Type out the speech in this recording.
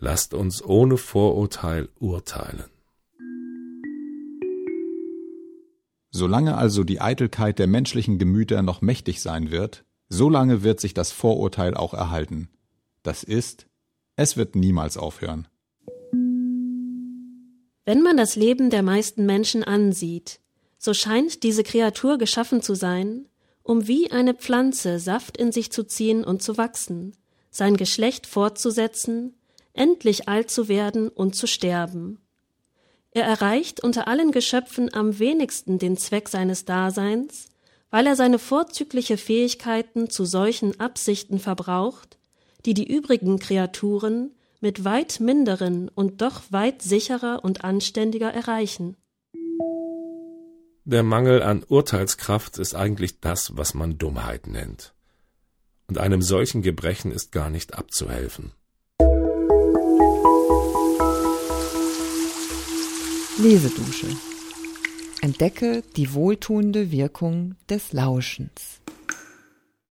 lasst uns ohne Vorurteil urteilen. Solange also die Eitelkeit der menschlichen Gemüter noch mächtig sein wird, solange wird sich das Vorurteil auch erhalten. Das ist, es wird niemals aufhören. Wenn man das Leben der meisten Menschen ansieht, so scheint diese Kreatur geschaffen zu sein, um wie eine Pflanze Saft in sich zu ziehen und zu wachsen, sein Geschlecht fortzusetzen, endlich alt zu werden und zu sterben. Er erreicht unter allen Geschöpfen am wenigsten den Zweck seines Daseins, weil er seine vorzügliche Fähigkeiten zu solchen Absichten verbraucht, die die übrigen Kreaturen mit weit minderen und doch weit sicherer und anständiger erreichen. Der Mangel an Urteilskraft ist eigentlich das, was man Dummheit nennt. Und einem solchen Gebrechen ist gar nicht abzuhelfen. Lesedusche. Entdecke die wohltuende Wirkung des Lauschens.